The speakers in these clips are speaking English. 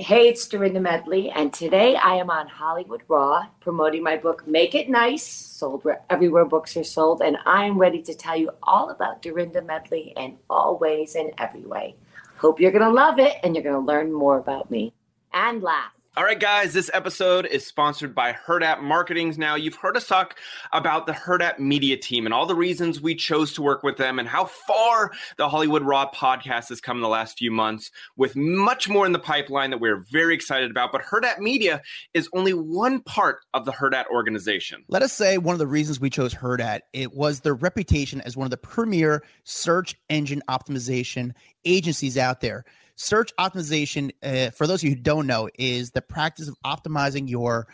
Hey, it's Dorinda Medley, and today I am on Hollywood Raw promoting my book Make It Nice, sold everywhere books are sold, and I am ready to tell you all about Dorinda Medley in all ways and every way. Hope you're going to love it and you're going to learn more about me and laugh. All right, guys, this episode is sponsored by Hurrdat Marketings. Now, you've heard us talk about the Hurrdat Media team and all the reasons we chose to work with them and how far the Hollywood Raw podcast has come in the last few months, with much more in the pipeline that we're very excited about. But Hurrdat Media is only one part of the Hurrdat organization. Let us say one of the reasons we chose Hurrdat, it was their reputation as one of the premier search engine optimization agencies out there. Search optimization, uh, for those of you who don't know, is the practice of optimizing your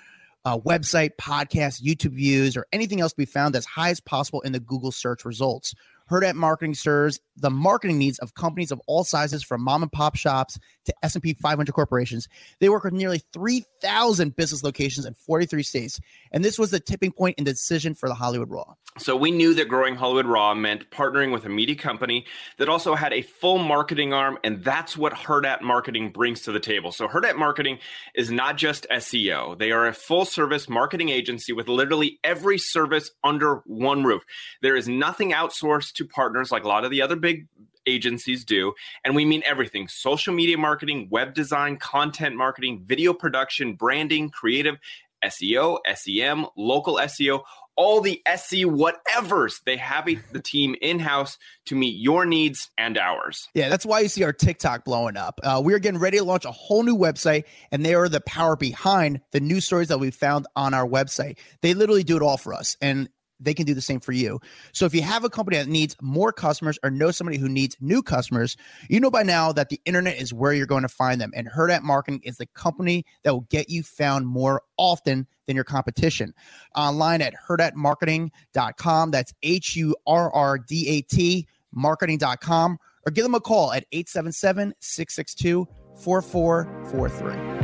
uh, website, podcast, YouTube views, or anything else to be found as high as possible in the Google search results. Hurrdat Marketing serves the marketing needs of companies of all sizes, from mom and pop shops to S&P 500 corporations. They work with nearly 3,000 business locations in 43 states, and this was the tipping point in the decision for the Hollywood Raw. So we knew that growing Hollywood Raw meant partnering with a media company that also had a full marketing arm, and that's what Hurrdat Marketing brings to the table. So Hurrdat Marketing is not just SEO; they are a full-service marketing agency with literally every service under one roof. There is nothing outsourced to partners like a lot of the other big agencies do. And we mean everything social media marketing, web design, content marketing, video production, branding, creative, SEO, SEM, local SEO, all the SE whatevers. They have the team in house to meet your needs and ours. Yeah, that's why you see our TikTok blowing up. Uh, we are getting ready to launch a whole new website, and they are the power behind the news stories that we found on our website. They literally do it all for us. And they can do the same for you. So if you have a company that needs more customers or know somebody who needs new customers, you know by now that the internet is where you're going to find them. And Hurrdat Marketing is the company that will get you found more often than your competition. Online at hurrdatmarketing.com. That's H U R R D A T marketing.com or give them a call at 877 662 4443.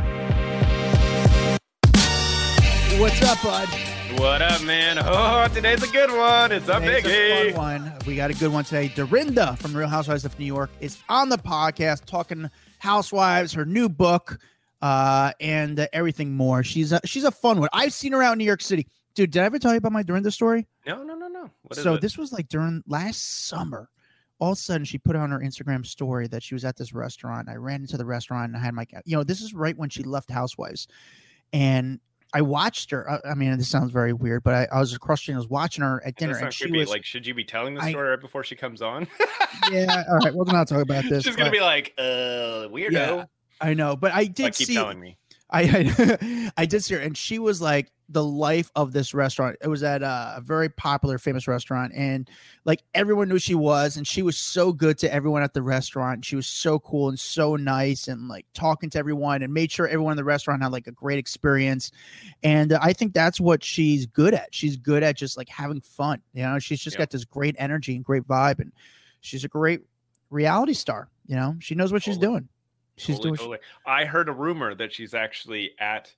What's up, bud? What up, man? Oh, today's a good one. It's a today's biggie. A one. We got a good one today. Dorinda from Real Housewives of New York is on the podcast talking housewives, her new book, uh, and uh, everything more. She's a, she's a fun one. I've seen her out in New York City. Dude, did I ever tell you about my Dorinda story? No, no, no, no. so this was like during last summer. All of a sudden, she put on her Instagram story that she was at this restaurant. I ran into the restaurant and I had my, you know, this is right when she left Housewives, and I watched her. Uh, I mean, this sounds very weird, but I, I was across I was watching her at dinner, and she creepy. was like, "Should you be telling the story I, right before she comes on?" yeah. All right. We're not talking about this. She's gonna be like, "Uh, weirdo." Yeah, I know, but I did like, see. telling me. I I, I did see her, and she was like the life of this restaurant. It was at a, a, very popular, famous restaurant, and like everyone knew she was, and she was so good to everyone at the restaurant. She was so cool and so nice, and like talking to everyone, and made sure everyone in the restaurant had like a great experience. And uh, I think that's what she's good at. She's good at just like having fun. You know, she's just got this great energy and great vibe, and she's a great reality star. You know, she knows what she's doing. She's totally, doing. Totally. I heard a rumor that she's actually at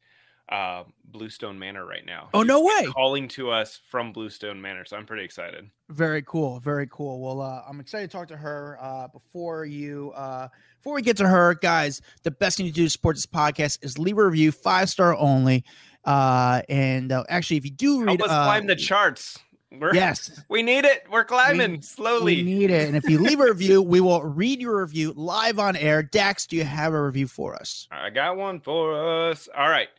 uh, Bluestone Manor right now. Oh she's no way! Calling to us from Bluestone Manor, so I'm pretty excited. Very cool, very cool. Well, uh, I'm excited to talk to her. Uh, before you, uh, before we get to her, guys, the best thing to do to support this podcast is leave a review, five star only. Uh, and uh, actually, if you do read, help us uh, climb the charts. We're, yes, we need it. We're climbing we, slowly. We need it. And if you leave a review, we will read your review live on air. Dax, do you have a review for us? I got one for us. All right.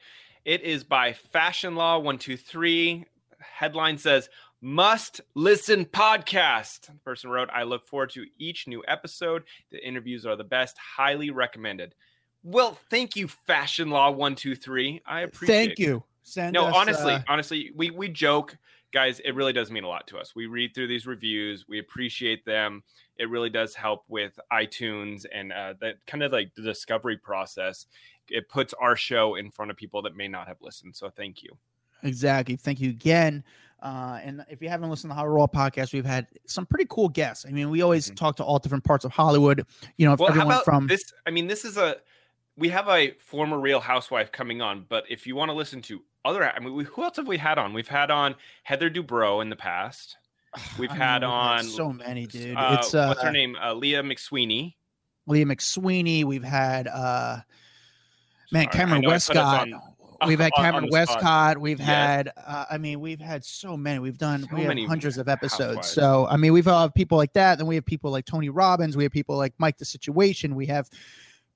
It is by Fashion Law 123. Headline says, Must listen podcast. The person wrote, I look forward to each new episode. The interviews are the best. Highly recommended. Well, thank you, Fashion Law 123. I appreciate Thank you. Send no, us, honestly, uh, honestly, we we joke, guys. It really does mean a lot to us. We read through these reviews, we appreciate them. It really does help with iTunes and uh, that kind of like the discovery process. It puts our show in front of people that may not have listened. So thank you. Exactly. Thank you again. Uh, and if you haven't listened to the Hollywood Raw podcast, we've had some pretty cool guests. I mean, we always Mhm. talk to all different parts of Hollywood. You know, Well, everyone about from this? I mean, this is a we have a former Real Housewife coming on, but if you want to listen to other, I mean, we, who else have we had on? We've had on Heather Dubrow in the past. We've had on so many, dude. Uh, it's uh, what's her name? Uh, Leah McSweeney. Leah McSweeney. We've had uh Man, Kameron Westcott. We've had Kameron Westcott. We've yes. had, uh, I mean, we've had so many. We've done so we have hundreds of episodes. So, I mean, we've had people like that. Then we have people like Tony Robbins. We have people like Mike the Situation. We have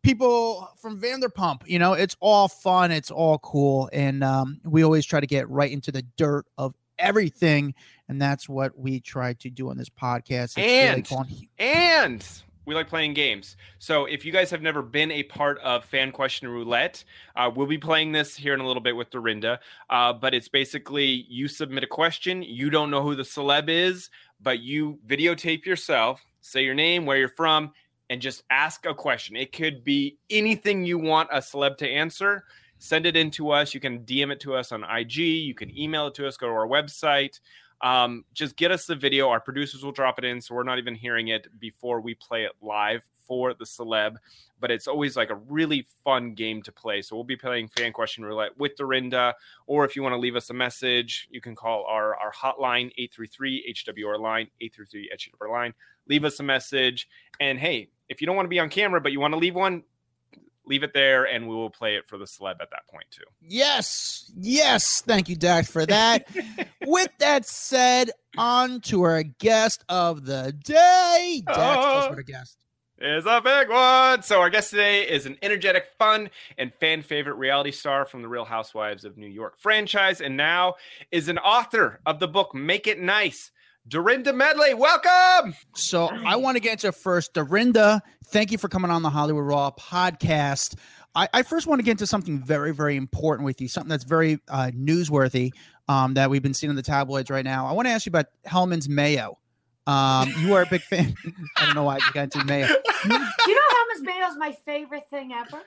people from Vanderpump. You know, it's all fun. It's all cool. And um, we always try to get right into the dirt of everything. And that's what we try to do on this podcast. It's and, really and we like playing games. So if you guys have never been a part of Fan Question Roulette, uh, we'll be playing this here in a little bit with Dorinda. Uh, but it's basically you submit a question, you don't know who the celeb is, but you videotape yourself, say your name, where you're from, and just ask a question. It could be anything you want a celeb to answer. Send it in to us. You can DM it to us on IG. You can email it to us. Go to our website. Um, just get us the video. Our producers will drop it in, so we're not even hearing it before we play it live for the celeb. But it's always like a really fun game to play. So we'll be playing fan question roulette with Dorinda, or if you want to leave us a message, you can call our our hotline 833 HWR line 833 HWR line. Leave us a message, and hey, if you don't want to be on camera but you want to leave one, leave it there and we will play it for the celeb at that point too. Yes. Yes. Thank you, Dax, for that. With that said, on to our guest of the day. Dax, oh, uh-huh. what a guest. Is a big one. So our guest today is an energetic, fun, and fan favorite reality star from the Real Housewives of New York franchise, and now is an author of the book Make It Nice Dorinda Medley, welcome. So I want to get into first. Dorinda, thank you for coming on the Hollywood Raw podcast. I, I, first want to get into something very, very important with you, something that's very uh, newsworthy um, that we've been seeing in the tabloids right now. I want to ask you about Hellmann's Mayo. Um, you are a big fan. I don't know why you got into mayo. you know Hellmann's Mayo is my favorite thing ever?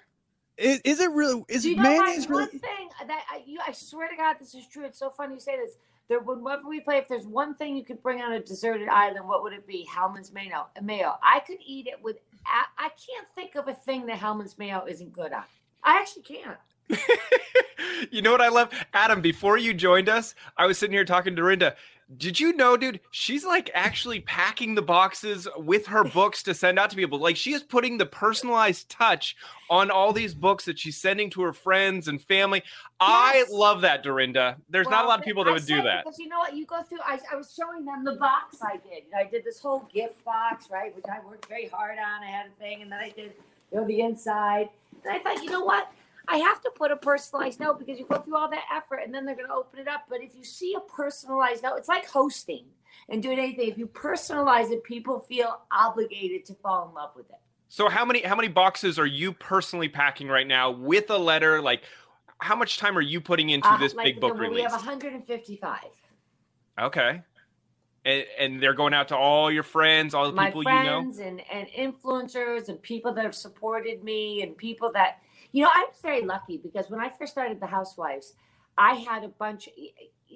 Is, is it really? Is you know mayonnaise really? One thing that I, you, I swear to God, this is true. It's so funny you say this there whenever we play, if there's one thing you could bring on a deserted island, what would it be? Hellmann's mayo. Mayo. I could eat it with. I can't think of a thing that Hellmann's mayo isn't good on. I actually can't. you know what I love, Adam? Before you joined us, I was sitting here talking to Dorinda. Did you know, dude? She's like actually packing the boxes with her books to send out to people. Like she is putting the personalized touch on all these books that she's sending to her friends and family. Yes. I love that, Dorinda. There's well, not a lot of people that I would do that. Because you know what? You go through, I, I was showing them the box I did. I did this whole gift box, right? Which I worked very hard on. I had a thing, and then I did, you know, the inside. And I thought, you know what? I have to put a personalized note because you go through all that effort and then they're going to open it up. But if you see a personalized note, it's like hosting and doing anything. If you personalize it, people feel obligated to fall in love with it. So how many how many boxes are you personally packing right now with a letter? Like, how much time are you putting into uh, this like big book release? We have 155. Okay. And, and, they're going out to all your friends, all the My people friends you know, and and influencers and people that have supported me and people that you know, I was very lucky because when I first started the Housewives, I had a bunch.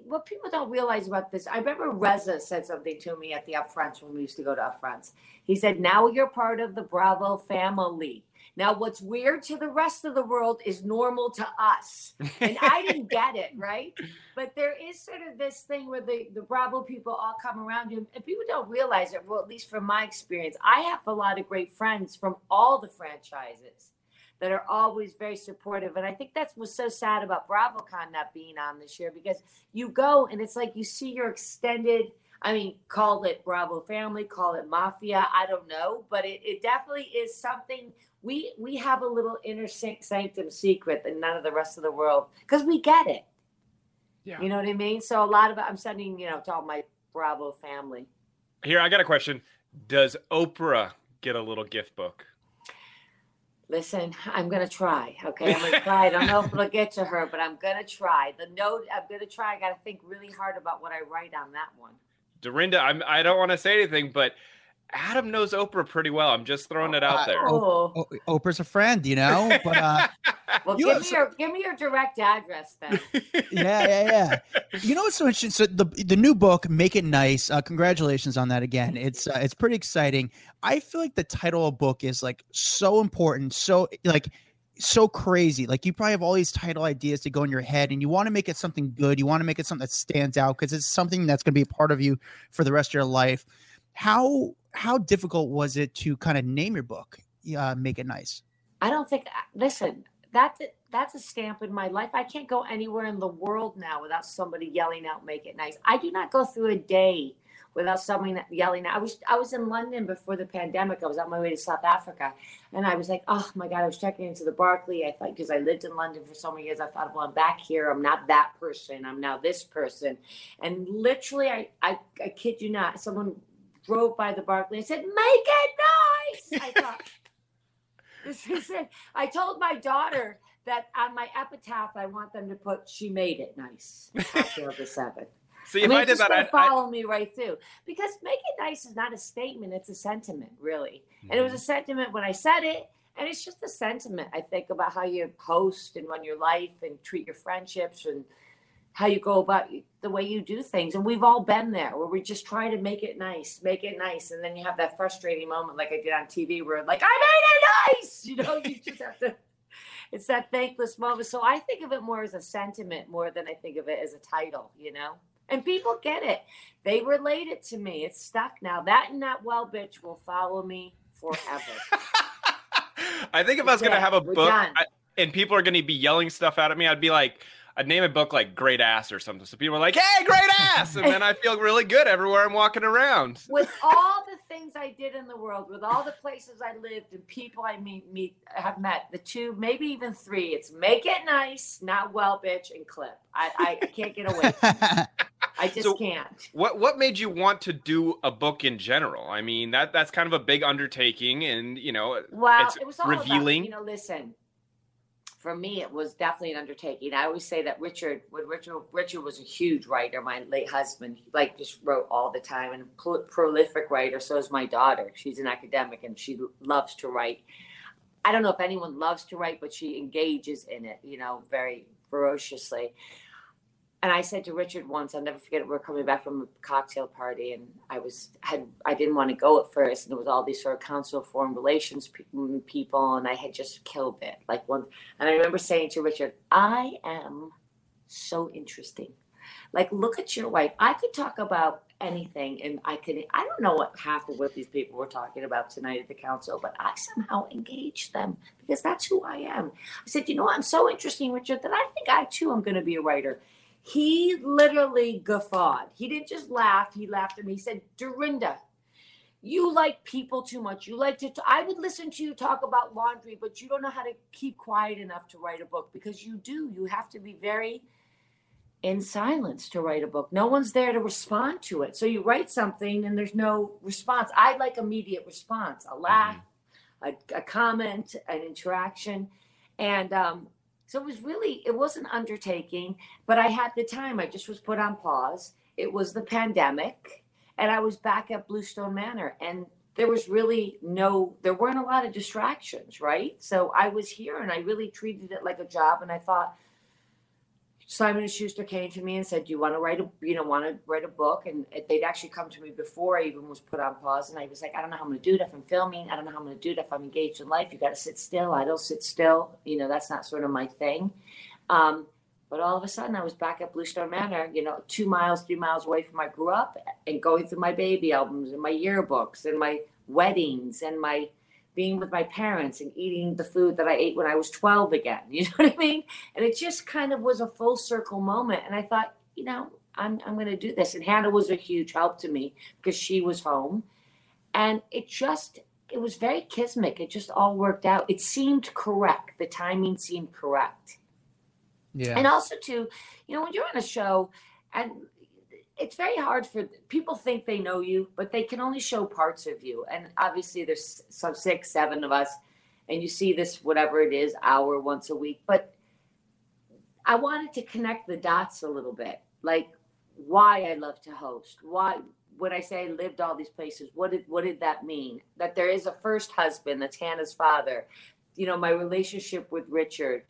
What people don't realize about this, I remember Reza said something to me at the upfronts when we used to go to upfronts. He said, "Now you're part of the Bravo family." Now, what's weird to the rest of the world is normal to us. And I didn't get it, right? But there is sort of this thing where the, the Bravo people all come around you, and people don't realize it. Well, at least from my experience, I have a lot of great friends from all the franchises that are always very supportive. And I think that's what's so sad about BravoCon not being on this year because you go and it's like you see your extended. I mean, call it Bravo family, call it mafia. I don't know, but it, it definitely is something we we have a little inner sanctum secret that none of the rest of the world because we get it. Yeah. You know what I mean? So a lot of it, I'm sending, you know, to all my Bravo family. Here, I got a question. Does Oprah get a little gift book? Listen, I'm gonna try. Okay, I'm gonna try. I don't know if it'll get to her, but I'm gonna try. The note, I'm gonna try. I gotta think really hard about what I write on that one. Dorinda, I'm. I don't want to say anything, but Adam knows Oprah pretty well. I'm just throwing it out there. Oh. Oprah's a friend, you know. But uh, well, give me your give me your direct address then. yeah, yeah, yeah. You know what's so interesting? So the the new book, Make It Nice. Uh, congratulations on that again. It's uh, it's pretty exciting. I feel like the title of book is like so important. So like so crazy. Like you probably have all these title ideas to go in your head and you want to make it something good. You want to make it something that stands out because it's something that's going to be a part of you for the rest of your life. How how difficult was it to kind of name your book, uh, make it nice? I don't think. Uh, listen, that's that's a stamp in my life. I can't go anywhere in the world now without somebody yelling out, "Make it nice." I do not go through a day without someone yelling. Out. I was I was in London before the pandemic. I was on my way to South Africa, and I was like, "Oh my god!" I was checking into the Barclay. I thought because I lived in London for so many years, I thought, "Well, I'm back here. I'm not that person. I'm now this person." And literally, I I, I kid you not, someone drove by the Barclay and said, "Make it nice." I thought. This is it. I told my daughter that on my epitaph, I want them to put "She made it nice." Cocktail the seven. See, I if mean, I, did that, I, I, follow me right through because "Make it nice" is not a statement; it's a sentiment, really. And it was a mm-hmm. sentiment when I said it, and it's just a sentiment. I think about how you post and run your life and treat your friendships and how you go about the way you do things. And we've all been there where we just try to make it nice, make it nice. And then you have that frustrating moment like I did on TV where like, I made it nice. You know, you just have to, it's that thankless moment. So I think of it more as a sentiment more than I think of it as a title, you know? And people get it. They relate it to me. It's stuck now. That and that well bitch will follow me forever. I think if I was going to have a we're book. I, and people are going to be yelling stuff out at me, I'd be like, I'd name a book like Great Ass or something. So people are like, hey, great ass. And then I feel really good everywhere I'm walking around. with all the things I did in the world, with all the places I lived and people I meet, meet have met, the two, maybe even three, it's make it nice, not well, bitch, and clip. I, I can't get away. From it. I just So- can't. What what made you want to do a book in general? I mean, that that's kind of a big undertaking and, you know, Well, it's it was all revealing. About, you know, listen. For me, it was definitely an undertaking. I always say that Richard, when Richard, Richard was a huge writer. My late husband, he, like, just wrote all the time, and prolific writer. So is my daughter. She's an academic, and she loves to write. I don't know if anyone loves to write, but she engages in it, you know, very ferociously. And I said to Richard once, I'll never forget it. We're coming back from a cocktail party, and I was had I didn't want to go at first, and there was all these sort of council foreign relations mm, people, and I had just killed it. Like one, and I remember saying to Richard, "I am so interesting. Like, look at your wife. I could talk about anything, and I could. I don't know what half of what these people were talking about tonight at the council, but I somehow engaged them because that's who I am. I said, you know, I'm so interesting, Richard, that I think I too am going to be a writer. He literally guffawed. He didn't just laugh. He laughed at me. He said, Dorinda, you like people too much. You like to. T- I would listen to you talk about laundry, but you don't know how to keep quiet enough to write a book because you do. You have to be very in silence to write a book. No one's there to respond to it. So you write something and there's no response. I like immediate response, a laugh, a, a comment, an interaction. And um, so it was really, it was an undertaking, but I had the time. I just was put on pause. It was the pandemic, and I was back at Bluestone Manor. And there was really no, there weren't a lot of distractions, right? So I was here and I really treated it like a job. And I thought, Simon and Schuster came to me and said, "Do you want to write a, you know, want to write a book?" And they'd actually come to me before I even was put on pause, and I was like, "I don't know how I'm going to do it if I'm filming. I don't know how I'm going to do it if I'm engaged in life. You got to sit still. I don't sit still. You know, that's not sort of my thing." Um, but all of a sudden, I was back at Bluestone Manor, you know, two miles, three miles away from where I grew up, and going through my baby albums and my yearbooks and my weddings and my being with my parents and eating the food that I ate when I was 12 again. You know what I mean? And it just kind of was a full circle moment. And I thought, you know, I'm, I'm going to do this. And Hannah was a huge help to me because she was home. And it just, it was very kismic. It just all worked out. It seemed correct. The timing seemed correct. yeah. And also, too, you know, when you're on a show and it's very hard for people think they know you, but they can only show parts of you. And obviously, there's some six, seven of us, and you see this, whatever it is, hour once a week. But I wanted to connect the dots a little bit, like why I love to host. Why when I say I lived all these places? What did what did that mean? That there is a first husband, that's Hannah's father. You know, my relationship with Richard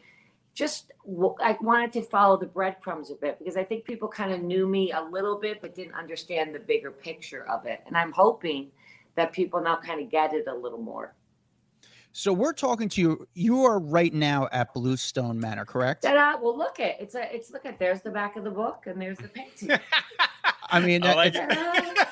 just w- I wanted to follow the breadcrumbs a bit because I think people kind of knew me a little bit but didn't understand the bigger picture of it. And I'm hoping that people now kind of get it a little more. So we're talking to you. You are right now at Bluestone Manor, correct? Ta-da! Well, look at it. it's a it's look at there's the back of the book and there's the painting. I mean, I that, like it's- it.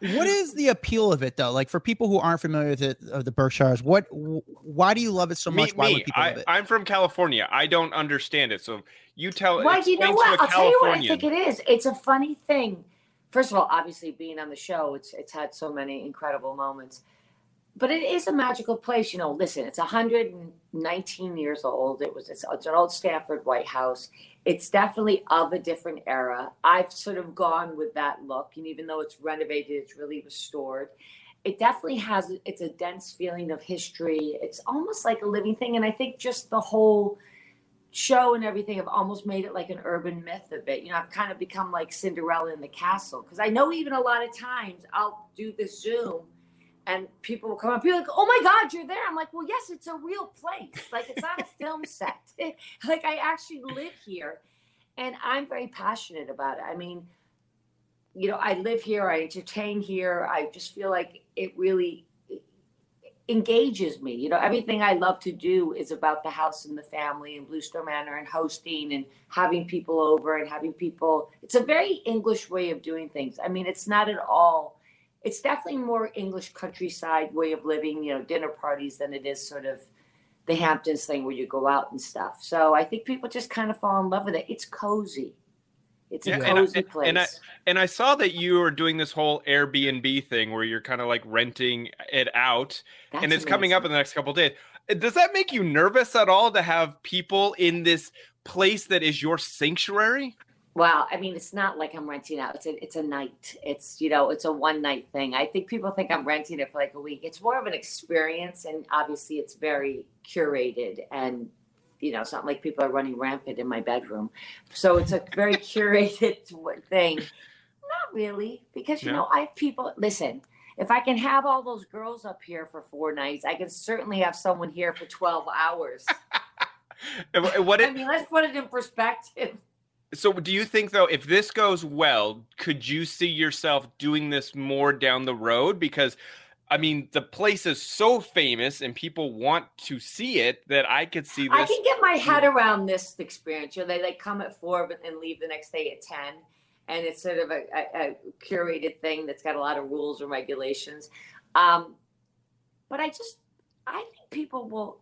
What is the appeal of it though? Like for people who aren't familiar with it, of the Berkshires, what? Why do you love it so much? Me, why me, would people I, love it? I'm from California. I don't understand it. So you tell. Me why do you know explain what? a I'll tell you what I think it is. It's a funny thing. First of all, obviously being on the show, it's it's had so many incredible moments. But it is a magical place, you know. Listen, it's 119 years old. It was it's, it's an old Stanford White House. It's definitely of a different era. I've sort of gone with that look, and even though it's renovated, it's really restored. It definitely has. It's a dense feeling of history. It's almost like a living thing, and I think just the whole show and everything have almost made it like an urban myth of it. You know, I've kind of become like Cinderella in the castle because I know even a lot of times I'll do this Zoom and people will come up, be like, "Oh my God, you're there!" I'm like, "Well, yes, it's a real place. Like it's not a film set. like I actually live here, and I'm very passionate about it. I mean, you know, I live here, I entertain here. I just feel like it really engages me. You know, everything I love to do is about the house and the family and Bluestone Manor and hosting and having people over and having people. It's a very English way of doing things. I mean, it's not at all. It's definitely more English countryside way of living. You know, dinner parties than it is sort of the Hamptons thing where you go out and stuff. So I think people just kind of fall in love with it. It's cozy. It's a Yeah, and I- cozy place. and I- And I saw that you are doing this whole Airbnb thing where you're kind of like renting it out, and That's it's coming up in the next couple days. Does that make you nervous at all to have people in this place that is your sanctuary? Well, I mean, it's not like I'm renting out. It's a it's a night. It's you know, it's a one night thing. I think people think I'm renting it for like a week. It's more of an experience, and obviously, it's very curated and. You know, it's not like people are running rampant in my bedroom. So it's a very curated thing. Not really, because, you No? know, I have people, listen, if I can have all those girls up here for four nights, I can certainly have someone here for 12 hours. What I mean, let's put it in perspective. So do you think though if this goes well, could you see yourself doing this more down the road because I mean, the place is so famous and people want to see it that I could see this. I can get my head around this experience. You know, they like come at four and leave the next day at ten, and it's sort of a, a, a curated thing that's got a lot of rules and regulations. Um, but I just, I think people will.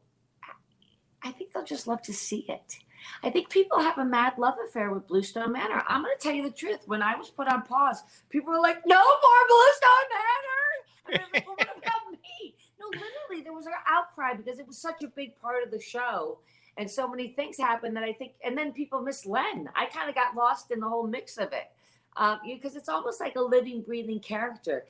I think they'll just love to see it. I think people have a mad love affair with Bluestone Manor. I'm going to tell you the truth. When I was put on pause, people were like, "No more Bluestone Manor." I like, what about me? No, literally, there was an outcry because it was such a big part of the show, and so many things happened that I think. And then people miss Len. I kind of got lost in the whole mix of it um, because it's almost like a living, breathing character.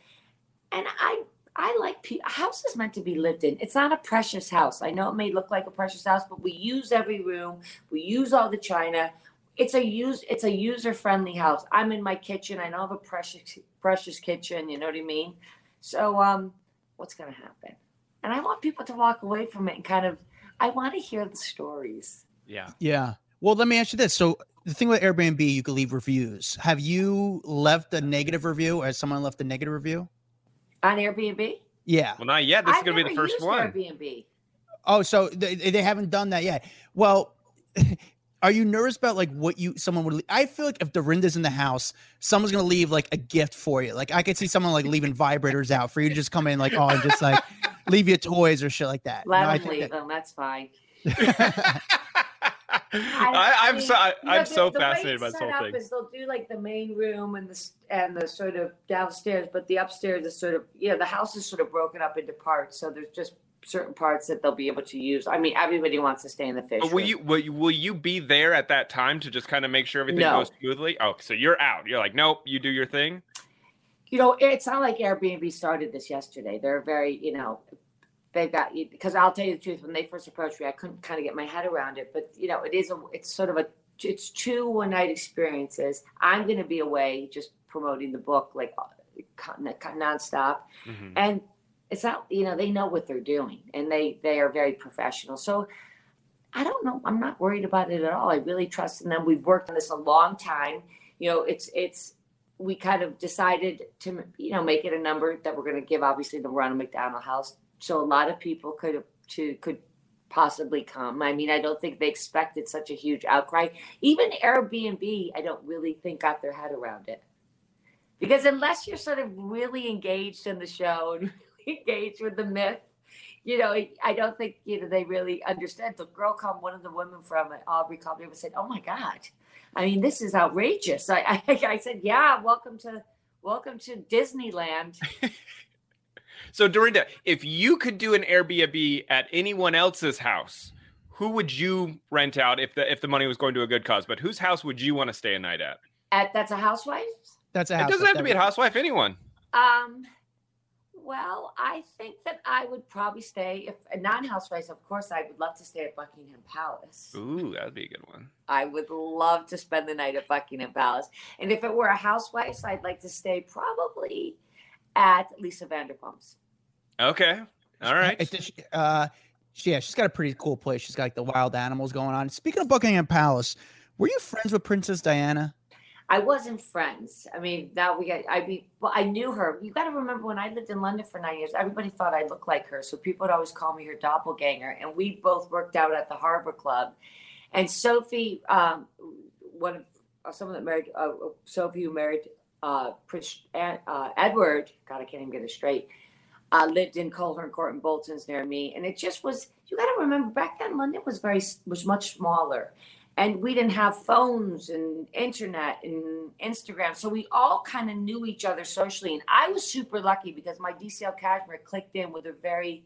And I, I like pe- a house is meant to be lived in. It's not a precious house. I know it may look like a precious house, but we use every room. We use all the china. It's a use. It's a user friendly house. I'm in my kitchen. I don't have a precious, precious kitchen. You know what I mean? So, um, what's going to happen? And I want people to walk away from it and kind of. I want to hear the stories. yeah. Yeah. Well, let me ask you this. So the thing with Airbnb, you can leave reviews. Have you left a negative review? Or has someone left a negative review? On Airbnb? Yeah. Well, not yet. This is I've going to be the first used one. Airbnb. Oh, so they, they haven't done that yet. Well, are you nervous about like what you someone would? I feel like if Dorinda's in the house, someone's gonna leave like a gift for you. Like I could see someone like leaving vibrators out for you to just come in like oh and just like leave your toys or shit like that. You Let know, I them think leave them. That's fine. I, I'm so I, I'm the- so the fascinated by this whole thing. Is they'll do like the main room and the and the sort of downstairs, but the upstairs is sort of yeah. The house is sort of broken up into parts, so there's just certain parts that they'll be able to use. I mean, everybody wants to stay in the fish. But will room. you will you, will you be there at that time to just kind of make sure everything No. goes smoothly? Oh, so you're out. You're like, nope, you do your thing. you know, it's not like Airbnb started this yesterday. They're very, you know, they've got you because I'll tell you the truth. When they first approached me, I couldn't kind of get my head around it. But you know, it is a, it's sort of a, it's two one night experiences. I'm going to be away just promoting the book like uh, nonstop, Mhm. and it's not, you know, they know what they're doing, and they they are very professional. So. I don't know. I'm not worried about it at all. I really trust in them. We've worked on this a long time. You know, it's it's we kind of decided to you know make it a number that we're going to give obviously the Ronald McDonald House, so a lot of people could to could possibly come. I mean, I don't think they expected such a huge outcry. Even Airbnb, I don't really think got their head around it. because unless you're sort of really engaged in the show and really engaged with the myth, you know, I don't think you know they really understand. The girl come, one of the women from Aubrey called me and said, "Oh my God, I mean, this is outrageous." I, I, I said, "Yeah, welcome to welcome to Disneyland." so Dorinda, if you could do an Airbnb at anyone else's house, who would you rent out if the if the money was going to a good cause? But whose house would you want to stay a night at? At that's a housewife. That's a It doesn't have to be a housewife. Anyone. Um, well, I think that I would probably stay if a non-housewife. Of course, I would love to stay at Buckingham Palace. Ooh, that'd be a good one. I would love to spend the night at Buckingham Palace. And if it were a housewife, I'd like to stay probably at Lisa Vanderpump's. Okay. All right. It's just, uh, she- yeah, she's got a pretty cool place. She's got like the wild animals going on. Speaking of Buckingham Palace, were you friends with Princess Diana? I wasn't friends. I mean, now we got, I be, well, I knew her. You got to remember when I lived in London for nine years, everybody thought I looked like her. So people would always call me her doppelganger. And we both worked out at the Harbor Club. And Sophie, um, one of uh, someone that married, uh, Sophie who married uh, Prince Ed- uh, Edward, God, I can't even get it straight, uh, lived in Coleherne Court in Boltons near me. And it just was, you got to remember back then, London was very, was much smaller and we didn't have phones and internet and Instagram. So we all kind of knew each other socially. And I was super lucky because my DCL Cashmere clicked in with a very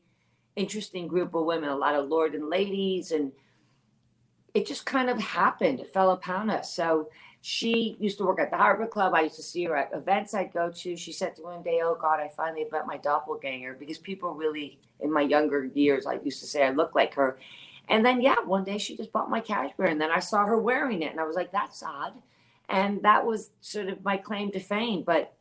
interesting group of women, a lot of lord and ladies. And it just kind of happened. It fell upon us. So she used to work at the Harbor Club. I used to see her at events I'd go to. She said to me one day, Oh God, I finally met my doppelganger because people really, in my younger years, I used to say I look like her. And then, yeah, one day she just bought my cashmere, and then I saw her wearing it, and I was like, "That's odd," and that was sort of my claim to fame. But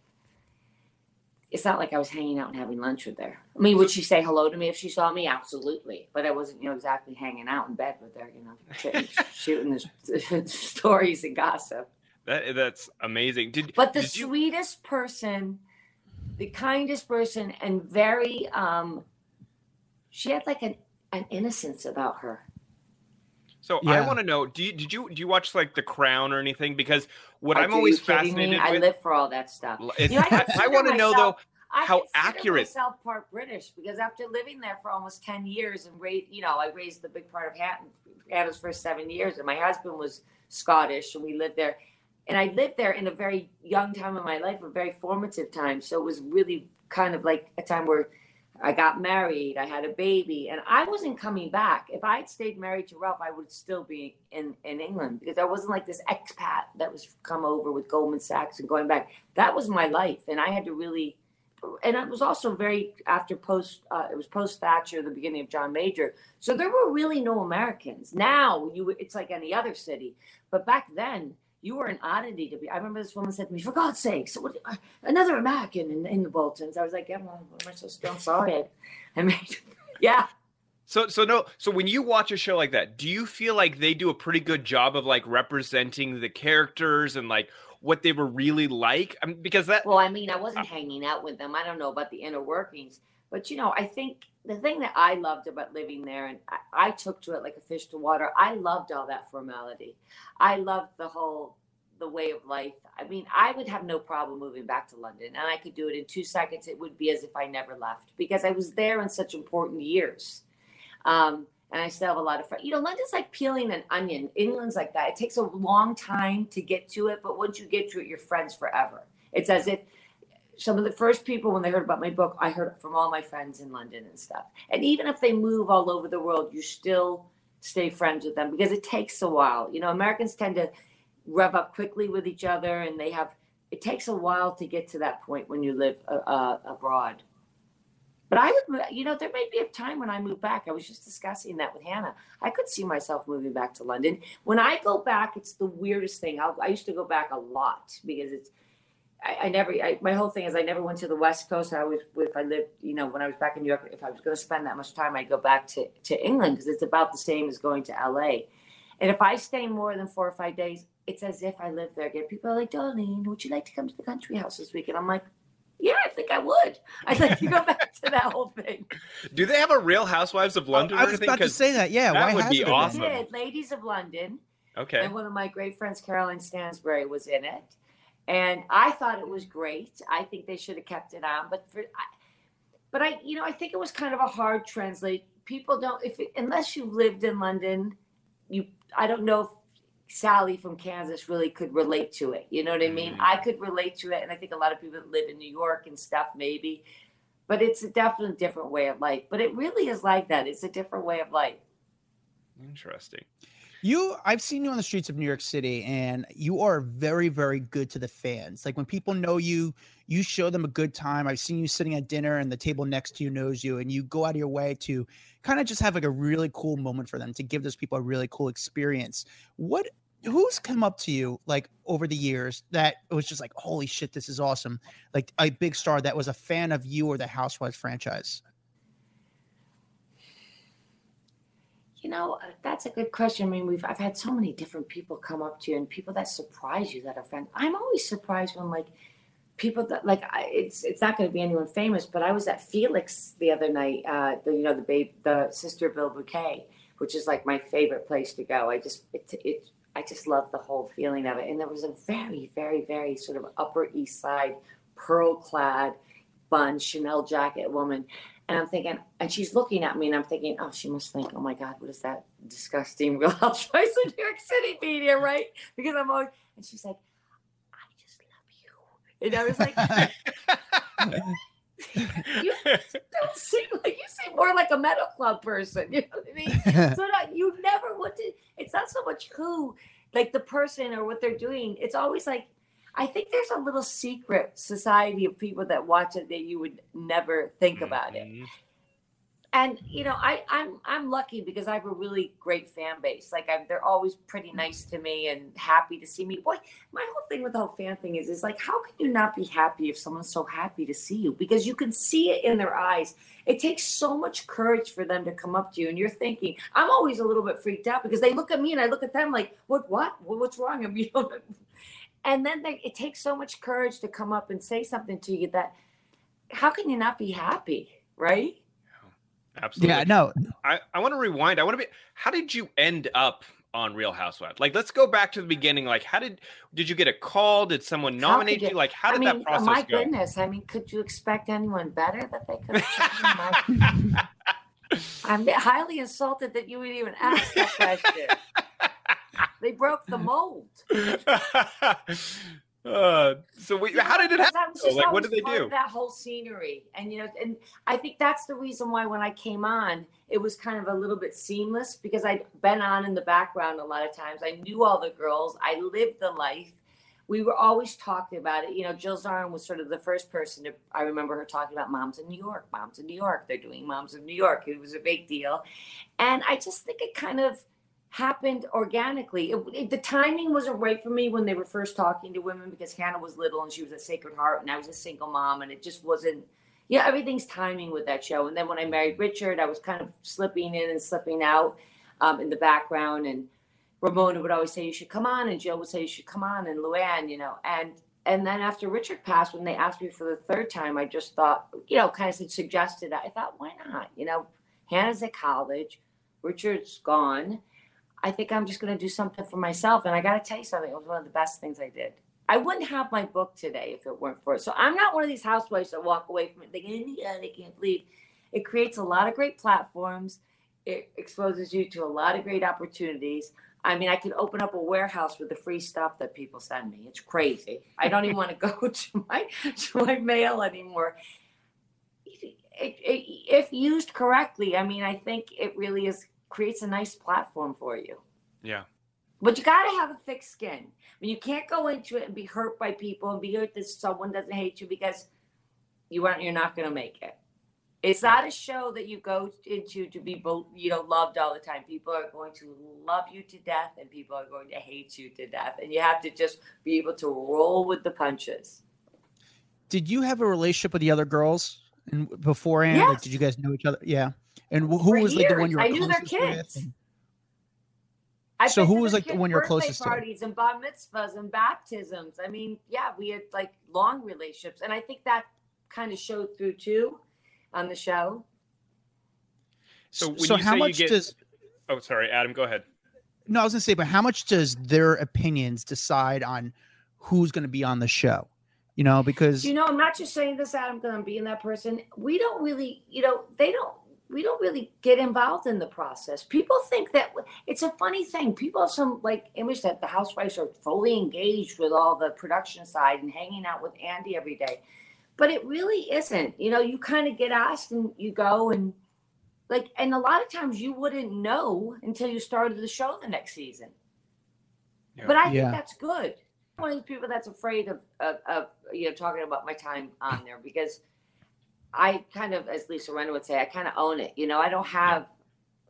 it's not like I was hanging out and having lunch with her. I mean, would she say hello to me if she saw me? Absolutely, but I wasn't, you know, exactly hanging out in bed with her, you know, shooting, the stories and gossip. That that's amazing. Did But the did you- sweetest person, the kindest person, and very, um, she had like an an innocence about her. So I want to know. Do you did you do you watch like The Crown or anything? Because what Are I'm always kidding me? fascinated I live for all that stuff. It's- You know, I I, consider want to know though. myself- I how consider accurate- myself part British because after living there for almost ten years and raised, you know, I raised the big part of Hatton, Hannah's first seven years, and my husband was Scottish, and we lived there. And I lived there in a very young time of my life, a very formative time. So it was really kind of like a time where I got married, I had a baby, and I wasn't coming back. If I had stayed married to Ralph, I would still be in, in England because I wasn't like this expat that was come over with Goldman Sachs and going back. That was my life, and I had to really. And it was also very after post. Uh, it was post Thatcher, the beginning of John Major. So there were really no Americans. Now you, it's like any other city, but back then you were an oddity to be. I remember this woman said to me, "For God's sake, so what, uh, another American in, in the Boltons." I was like, "Yeah, well, what am I supposed to do? I'm sorry." I mean, yeah, So so no. So when you watch a show like that, do you feel like they do a pretty good job of like representing the characters and like what they were really like? I mean, because that Well, I mean, I wasn't hanging out with them. I don't know about the inner workings, but you know, I think the thing that I loved about living there, and I, I took to it like a fish to water. I loved all that formality. I loved the whole the way of life. I mean, I would have no problem moving back to London, and I could do it in two seconds. It would be as if I never left because I was there in such important years. Um, and I still have a lot of friends. You know, London's like peeling an onion. England's like that. It takes a long time to get to it, but once you get to it, you're friends forever. It's as if some of the first people when they heard about my book, I heard from all my friends in London and stuff. And even if they move all over the world, you still stay friends with them because it takes a while. You know, Americans tend to rev up quickly with each other, and they have. It takes a while to get to that point when you live uh, uh, abroad. But I would, you know, there may be a time when I move back. I was just discussing that with Hannah. I could see myself moving back to London. When I go back, it's the weirdest thing. I'll, I used to go back a lot because it's. I, I never. I, my whole thing is I never went to the West Coast. I always, if I lived, you know, when I was back in New York, if I was going to spend that much time, I'd go back to to England because it's about the same as going to LA. And if I stay more than four or five days, it's as if I live there again. People are like, Darlene, would you like to come to the country house this weekend? I'm like, yeah, I think I would. I'd like to go back to that whole thing. do they have a Real Housewives of London oh, I or was anything? about to 'Cause- say that. Yeah, that why would be it been? awesome. Did. Ladies of London. okay. And one of my great friends, Caroline Stanbury, was in it. And I thought it was great. I think they should have kept it on, but for, I, but I, you know, I think it was kind of a hard translate. People don't if unless you've lived in London, you I don't know if Sally from Kansas really could relate to it. You know what I mean? Mm. I could relate to it, and I think a lot of people that live in New York and stuff maybe, but it's a definitely different way of life. But it really is like that. It's a different way of life. Interesting. You, I've seen you on the streets of New York City, and you are very, very good to the fans. Like when people know you, you show them a good time. I've seen you sitting at dinner, and the table next to you knows you, and you go out of your way to kind of just have like a really cool moment for them to give those people a really cool experience. What, who's come up to you like over the years that was just like, holy shit, this is awesome? Like a big star that was a fan of you or the Housewives franchise. You know, uh, that's a good question. I mean, we've I've had so many different people come up to you and people that surprise you that are friends. I'm always surprised when like people that like I, it's it's not going to be anyone famous, but I was at Felix the other night. Uh, the you know the babe the Sister Bilboquet, which is like my favorite place to go. I just it it I just love the whole feeling of it. And there was a very very very sort of Upper East Side pearl clad bun Chanel jacket woman and I'm thinking, and she's looking at me, and I'm thinking, oh, she must think, oh my God, what is that disgusting Real Housewives of New York City media, right? Because I'm always, and she's like, I just love you, and I was like, you don't seem like you seem more like a metal club person, you know what I mean? so that you never want to. It's not so much who, like the person or what they're doing. It's always like I think there's a little secret society of people that watch it that you would never think mm-hmm. about it. And you know, I, I'm I'm lucky because I have a really great fan base. Like I'm, they're always pretty nice to me and happy to see me. Boy, my whole thing with the whole fan thing is, is like, how can you not be happy if someone's so happy to see you? Because you can see it in their eyes. It takes so much courage for them to come up to you, and you're thinking, I'm always a little bit freaked out because they look at me and I look at them like, what, what, what's wrong? I mean, you know, and then they, it takes so much courage to come up and say something to you that how can you not be happy right Absolutely. yeah, no, I, I want to rewind. I want to be. How did you end up on Real Housewives? Like, let's go back to the beginning. Like, how did did you get a call? Did someone nominate could you? Like, how I did mean, that process my go? goodness i mean could you expect anyone better that they could have? My- i'm highly insulted that you would even ask that question they broke the mold uh, so, we, how did it happen? I was though? just Like, what did they do? That whole scenery, and you know, and I think that's the reason why when I came on, it was kind of a little bit seamless because I'd been on in the background a lot of times. I knew all the girls. I lived the life. We were always talking about it. You know, Jill Zarin was sort of the first person to. I remember her talking about moms in New York. Moms in New York. They're doing moms in New York. It was a big deal, and I just think it kind of happened organically. It, it- the timing wasn't right for me when they were first talking to women because Hannah was little and she was at Sacred Heart and I was a single mom and it just wasn't. Yeah, everything's timing with that show. And then when I married Richard, I was kind of slipping in and slipping out um, in the background. And Ramona would always say you should come on, and Jill would say you should come on, and Luann, you know, and and then after Richard passed, when they asked me for the third time, I just thought, you know, kind of suggested. I thought, why not? You know, Hannah's at college, Richard's gone. I think I'm just going to do something for myself. And I got to tell you something, it was one of the best things I did. I wouldn't have my book today if it weren't for it. So I'm not one of these housewives that walk away from it thinking, yeah, they can't believe. It creates a lot of great platforms. It exposes you to a lot of great opportunities. I mean, I can open up a warehouse with the free stuff that people send me. It's crazy. I don't even want to go to my to my mail anymore. It, it, if used correctly, I mean, I think it really is creates a nice platform for you. Yeah. But you got to have a thick skin. I mean, you can't go into it and be hurt by people and be hurt that someone doesn't hate you because you aren't. You're not going to make it. It's not a show that you go into to be, you know, loved all the time. People are going to love you to death, and people are going to hate you to death, and you have to just be able to roll with the punches. did you have a relationship with the other girls and beforehand? Like, did you guys know each other? Yeah. And wh- who For was like the one you were I knew their closest with? kids. And- I've So who was, like, the one you're birthday closest to? Parties and bar mitzvahs and baptisms. I mean, yeah, we had like long relationships, and I think that kind of showed through too on the show. So when so you how say you much get- does Oh, sorry, Adam. Go ahead. no? I was gonna say, but how much does their opinions decide on who's going to be on the show. You know, because you know, I'm not just saying this, Adam, because I'm being that person. We don't really, you know, they don't we don't really get involved in the process. People think that it's a funny thing. People have some like image that the housewives are fully engaged with all the production side and hanging out with Andy every day. But it really isn't. You know, you kind of get asked and you go and like and a lot of times you wouldn't know until you started the show the next season. Yeah. But I think yeah. that's good. One of the people that's afraid of, of, of you know talking about my time on there because I kind of, as Lisa Rinna would say, I kind of own it. You know, I don't have,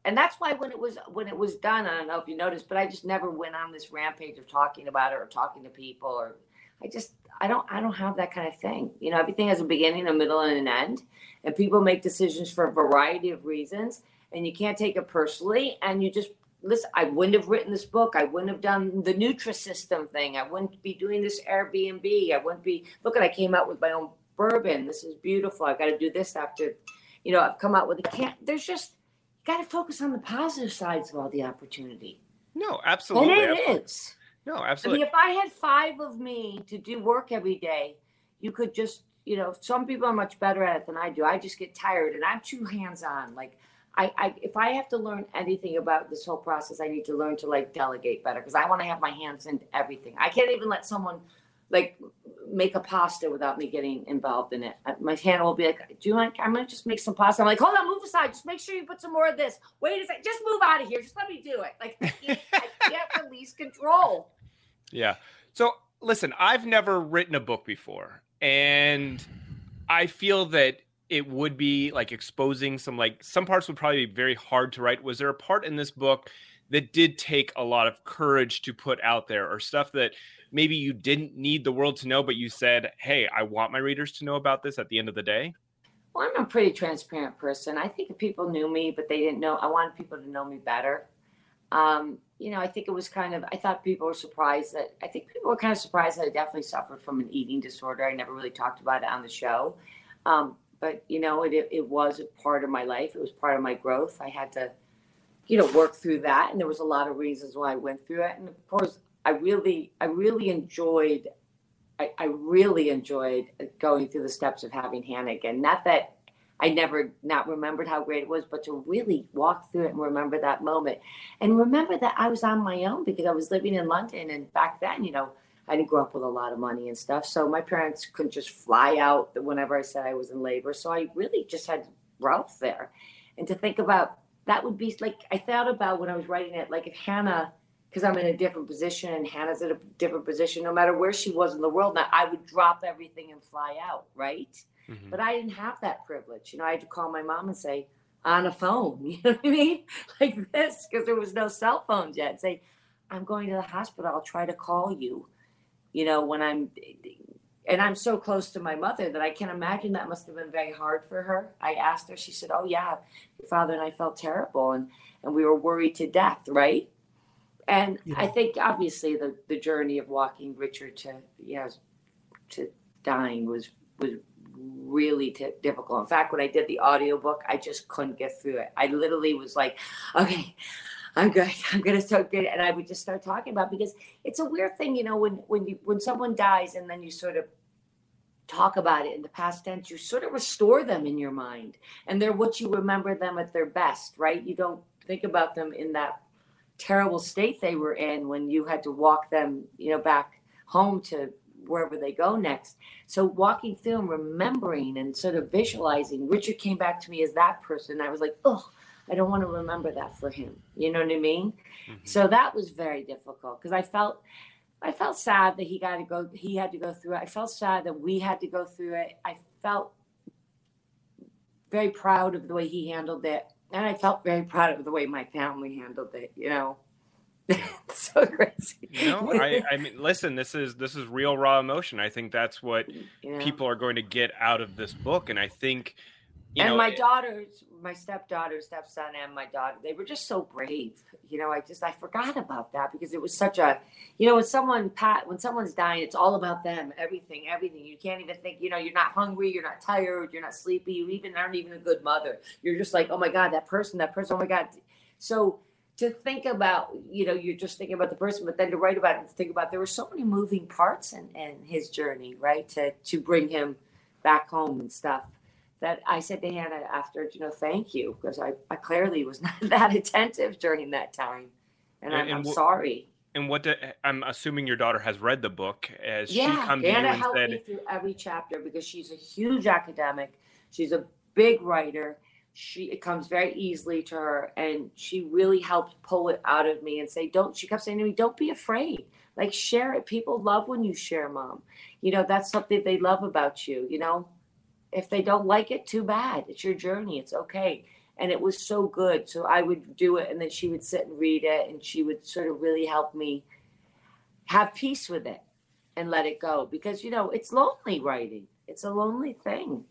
and that's why when it was when it was done, I don't know if you noticed, but I just never went on this rampage of talking about it or talking to people, or I just I don't I don't have that kind of thing. You know, everything has a beginning, a middle, and an end, and people make decisions for a variety of reasons, and you can't take it personally, and you just listen. I wouldn't have written this book. I wouldn't have done the Nutrisystem thing. I wouldn't be doing this Airbnb. I wouldn't be. Look, at I came out with my own bourbon. This is beautiful. I got to do this after, you know, I've come out with a can. There's just you got to focus on the positive sides of all the opportunity. No, absolutely. And it is. No, absolutely. I mean, if I had five of me to do work every day, you could just, you know, some people are much better at it than I do. I just get tired and I'm too hands on. Like, I, I, if I have to learn anything about this whole process, I need to learn to like delegate better because I want to have my hands in everything. I can't even let someone like make a pasta without me getting involved in it. My hand will be like, "Do you want? I'm gonna just make some pasta." I'm like, "Hold on, move aside. Just make sure you put some more of this. Wait a second. Just move out of here. Just let me do it." Like I can't, I can't release control. Yeah. So listen, I've never written a book before, and I feel that it would be like exposing some like some parts would probably be very hard to write. Was there a part in this book that did take a lot of courage to put out there, or stuff that maybe you didn't need the world to know, but you said, hey, I want my readers to know about this at the end of the day? Well, I'm a pretty transparent person. I think if people knew me, but they didn't know, I wanted people to know me better. Um, you know, I think it was kind of, I thought people were surprised that, I think people were kind of surprised that I definitely suffered from an eating disorder. I never really talked about it on the show. Um, but, you know, it, it was a part of my life, it was part of my growth. I had to, you know, work through that. And there was a lot of reasons why I went through it. And of course, I really, I really enjoyed, I, I really enjoyed going through the steps of having Hannah again. Not that I never not remembered how great it was, but to really walk through it and remember that moment. And remember that I was on my own because I was living in London. And back then, you know, I didn't grow up with a lot of money and stuff. So my parents couldn't just fly out whenever I said I was in labor. So I really just had Ralph there. And to think about that would be like, I thought about when I was writing it, like if Hannah because I'm in a different position and Hannah's in a different position, no matter where she was in the world, now I would drop everything and fly out, right? Mm-hmm. But I didn't have that privilege. You know, I had to call my mom and say, on a phone, you know what I mean? Like this, because there was no cell phones yet. Say, I'm going to the hospital. I'll try to call you, you know, when I'm, and I'm so close to my mother that I can imagine that must have been very hard for her. I asked her, she said, Oh, yeah, your father and I felt terrible and, and we were worried to death, right? And yeah. I think obviously the, the journey of walking Richard to know to dying was was really t- difficult. In fact, when I did the audiobook, I just couldn't get through it. I literally was like, okay, I'm good. I'm gonna start good. And I would just start talking about because it's a weird thing, you know, when when you when someone dies and then you sort of talk about it in the past tense, you sort of restore them in your mind. And they're what you remember them at their best, right? You don't think about them in that terrible state they were in when you had to walk them, you know, back home to wherever they go next. So walking through and remembering and sort of visualizing, Richard came back to me as that person. I was like, oh, I don't want to remember that for him. You know what I mean? Mm-hmm. So that was very difficult because I felt I felt sad that he got to go he had to go through it. I felt sad that we had to go through it. I felt very proud of the way he handled it and I felt very proud of the way my family handled it. You know, so crazy. You know, I, I mean, listen, this is this is real raw emotion. I think that's what know? people are going to get out of this book, and I think you and know, my daughters, my stepdaughter, stepson, and my daughter, they were just so brave. You know, I just I forgot about that because it was such a, you know, when someone pat when someone's dying, it's all about them, everything, everything. You can't even think. You know, you're not hungry, you're not tired, you're not sleepy. You even aren't even a good mother. You're just like, oh my god, that person, that person, oh my god. So to think about, you know, you're just thinking about the person, but then to write about it, to think about there were so many moving parts in, in his journey, right? To to bring him back home and stuff. That I said to Hannah after, you know, thank you because I, I clearly was not that attentive during that time, and, And- I'm, and I'm wh- sorry. And what do, I'm assuming your daughter has read the book as she Yeah, come to you Hannah and helped said, me through every chapter because she's a huge academic. She's a big writer. She it comes very easily to her, and she really helped pull it out of me and say, "Don't." She kept saying to me, "Don't be afraid. Like share it. People love when you share, mom. You know that's something they love about you. You know, if they don't like it, too bad. It's your journey. It's okay." And it was so good. So I would do it, and then she would sit and read it, and she would sort of really help me have peace with it and let it go because you know it's lonely writing it's a lonely thing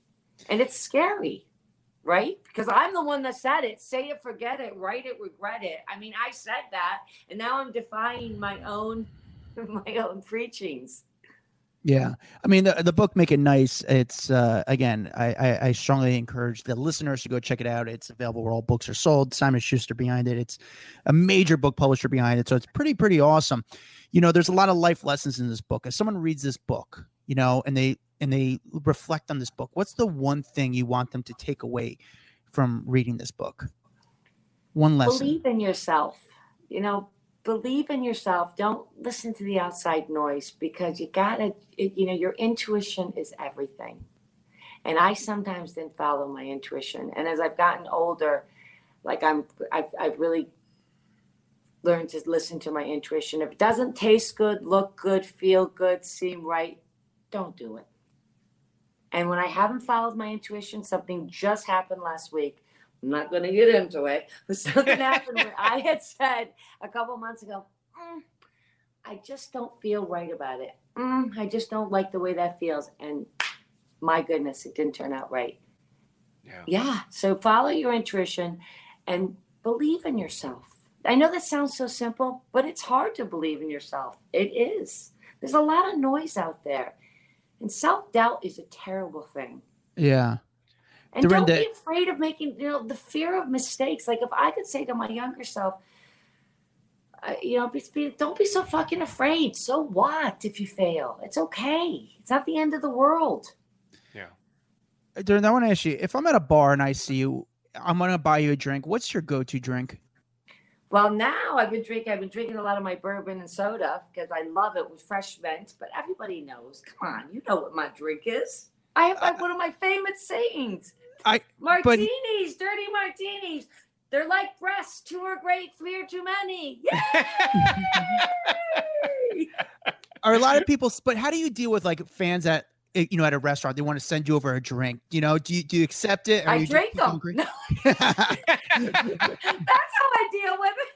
and it's scary right because i'm the one that said it say it forget it write it regret it i mean i said that and now i'm defying my own my own preachings Yeah, I mean the the book make it nice. It's uh, again, I, I I strongly encourage the listeners to go check it out. It's available where all books are sold. Simon Schuster behind it. It's a major book publisher behind it, so it's pretty pretty awesome. You know, there's a lot of life lessons in this book. If someone reads this book, you know, and they and they reflect on this book, what's the one thing you want them to take away from reading this book? One lesson. believe in yourself you know believe in yourself. Don't listen to the outside noise because you gotta you know your intuition is everything. And i sometimes didn't follow my intuition. And as i've gotten older like i'm i've, I've really learned to listen to my intuition. If it doesn't taste good look good feel good seem right don't do it. And when i haven't followed my intuition something just happened last week I'm not going to get into it, but something happened where I had said a couple months ago, "Mm, I just don't feel right about it. Mm, I just don't like the way that feels. And my goodness, it didn't turn out right. yeah. Yeah. So follow your intuition and believe in yourself. I know that sounds so simple, but it's hard to believe in yourself. It is. There's a lot of noise out there. And self doubt is a terrible thing. Yeah. And don't be afraid of making, you know, the fear of mistakes. Like if I could say to my younger self, uh, you know, be, be, don't be so fucking afraid. So what if you fail? It's okay. It's not the end of the world. Yeah. Dorinda I want to ask you, if I'm at a bar and I see you, I'm gonna buy you a drink. What's your go-to drink? Well, now I've been drinking. I've been drinking a lot of my bourbon and soda because I love it with fresh mint. But everybody knows. Come on, you know what my drink is. I have like one of my famous sayings. I- but- martinis, dirty martinis. They're like breasts. Two are great, three are too many. Are a lot of people? But how do you deal with like fans at eh, you know at a restaurant? They want to send you over a drink. You know, do you do you accept it? or I drink them them. No, that's how I deal with it.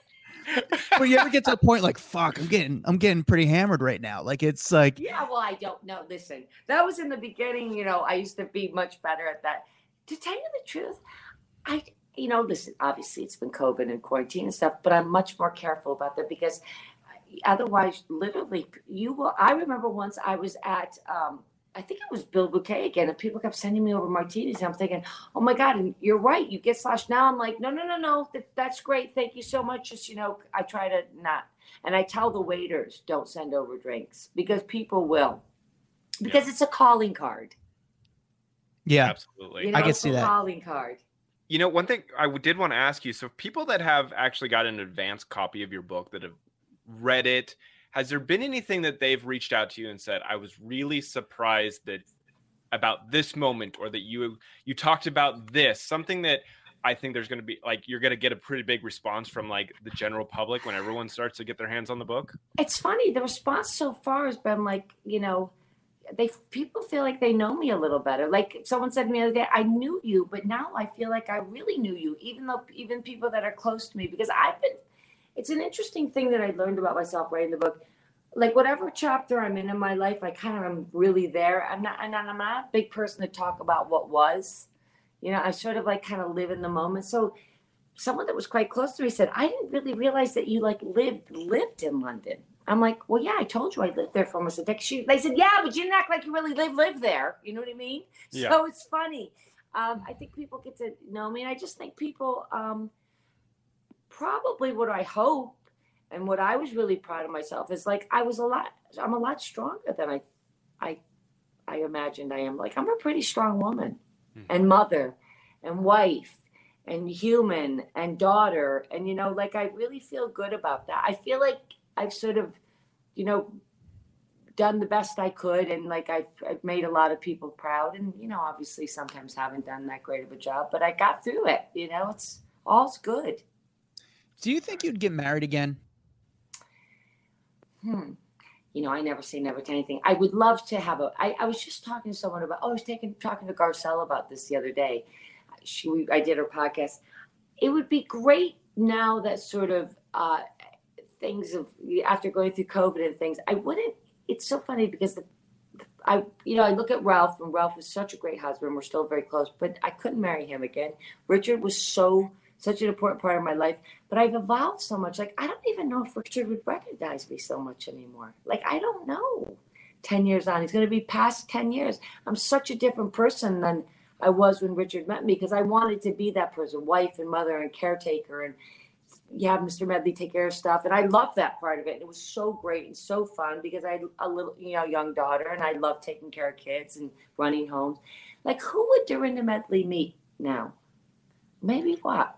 but you ever get to a point like, fuck, I'm getting I'm getting pretty hammered right now. Like it's like Yeah, well, I don't know. Listen, that was in the beginning. You know, I used to be much better at that. To tell you the truth, I, you know, listen, obviously it's been COVID and quarantine and stuff, but I'm much more careful about that because otherwise, literally, you will. I remember once I was at, um, I think it was Bilboquet again, and people kept sending me over martinis. And I'm thinking, oh my God, and you're right. You get sloshed. Now I'm like, no, no, no, no. That, that's great. Thank you so much. Just, you know, I try to not. And I tell the waiters, don't send over drinks because people will. Because it's a calling card. Yeah. Absolutely. You know, I can it's see that. calling card. You know, one thing I did want to ask you so, people that have actually got an advanced copy of your book that have read it, has there been anything that they've reached out to you and said, I was really surprised that about this moment or that you you talked about this something that i think there's going to be like you're going to get a pretty big response from like the general public when everyone starts to get their hands on the book It's funny. The response so far has been like, you know, they people feel like they know me a little better. Like someone said to me the other day, I knew you, but now I feel like I really knew you, even though even people that are close to me, because I've been. It's an interesting thing that I learned about myself writing the book. Like whatever chapter I'm in in my life, I kind of am really there. I'm not, I'm not a big person to talk about what was. You know, I sort of like kind of live in the moment. So someone that was quite close to me said, I didn't really realize that you like lived lived in London. I'm like, well, yeah, I told you I lived there for almost a decade. They said, yeah, but you didn't act like you really live live there. You know what I mean? Yeah. So it's funny. Um, I think people get to know me, and I just think people um, probably what I hope and what I was really proud of myself is like I was a lot I'm a lot stronger than I I I imagined I am. Like I'm a pretty strong woman Mhm. and mother and wife and human and daughter and you know like I really feel good about that. I feel like I've sort of you know done the best I could and like I've, I've made a lot of people proud and you know obviously sometimes haven't done that great of a job but I got through it you know it's all's good. Do you think you'd get married again? hmm. You know I never say never to anything. I would love to have a I, I was just talking to someone about oh I was taking talking to Garcelle about this the other day. She I did her podcast. It would be great now that sort of uh things of after going through COVID and things I wouldn't it's so funny because the I, you know, I look at Ralph, and Ralph was such a great husband. We're still very close, but I couldn't marry him again. Richard was so such an important part of my life, but I've evolved so much. Like I don't even know if Richard would recognize me so much anymore. Like I don't know. Ten years on, he's going to be past ten years. I'm such a different person than I was when Richard met me because I wanted to be that person, wife and mother and caretaker, and yeah, Mr. Medley take care of stuff. And I loved that part of it. It was so great and so fun because I had a little, you know, young daughter and I love taking care of kids and running homes. Like, who would Dorinda Medley meet now? Maybe what?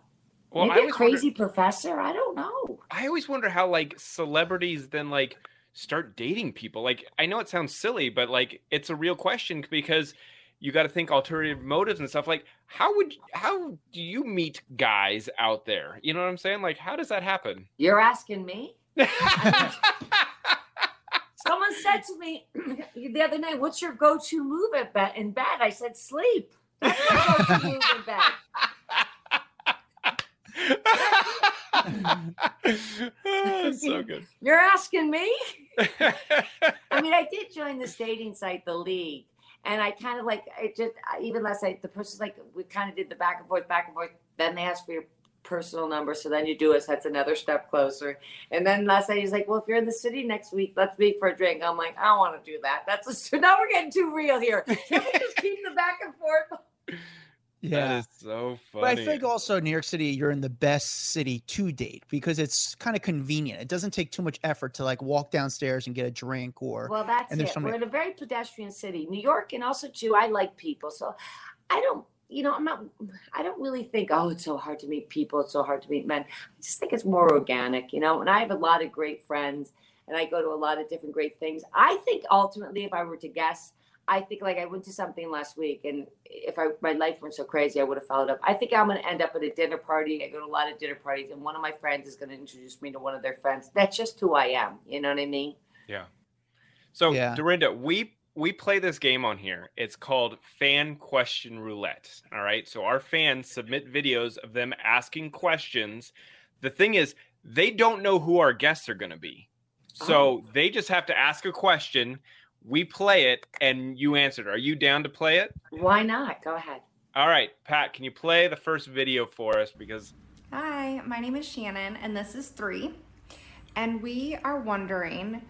Well, Maybe a crazy wonder, professor? I don't know. I always wonder how like celebrities then like start dating people. Like I know it sounds silly, but like it's a real question because you got to think alternative motives and stuff. Like how would how do you meet guys out there? You know what I'm saying? Like how does that happen? You're asking me? Someone said to me the other night, What's your go to move at bed in bed? I said, Sleep. That's my go to move in bed. so good. You're asking me? I mean, I did join this dating site, The League, and I kind of like it. Just even last night, the person's like, we kind of did the back and forth, back and forth. Then they asked for your personal number, so then you do. So that's another step closer. And then last night he's like, well, if you're in the city next week, let's meet for a drink. I'm like, I don't want to do that. That's a, now we're getting too real here. Can we just keep the back and forth? That is so funny. But I think also New York City, you're in the best city to date because it's kind of convenient. It doesn't take too much effort to like walk downstairs and get a drink or Well, that's and it. so We're in a very pedestrian city, New York, and also too, I like people. So I don't, you know, I'm not. I don't really think, oh, it's so hard to meet people. It's so hard to meet men. I just think it's more organic, you know. And I have a lot of great friends, and I go to a lot of different great things. I think ultimately, if I were to guess. I think like I went to something last week, and if I my life weren't so crazy, I would have followed up. I think I'm going to end up at a dinner party. I go to a lot of dinner parties, and one of my friends is going to introduce me to one of their friends. That's just who I am. You know what I mean? Yeah. So, Yeah. Dorinda, we we play this game on here. It's called Fan Question Roulette. All right. So our fans submit videos of them asking questions. The thing is, they don't know who our guests are going to be. So oh. they just have to ask a question. We play it and you answered. Are you down to play it? Why not? Go ahead. All right, Pat, can you play the first video for us? Because Hi, my name is Shannon, and this is three. And we are wondering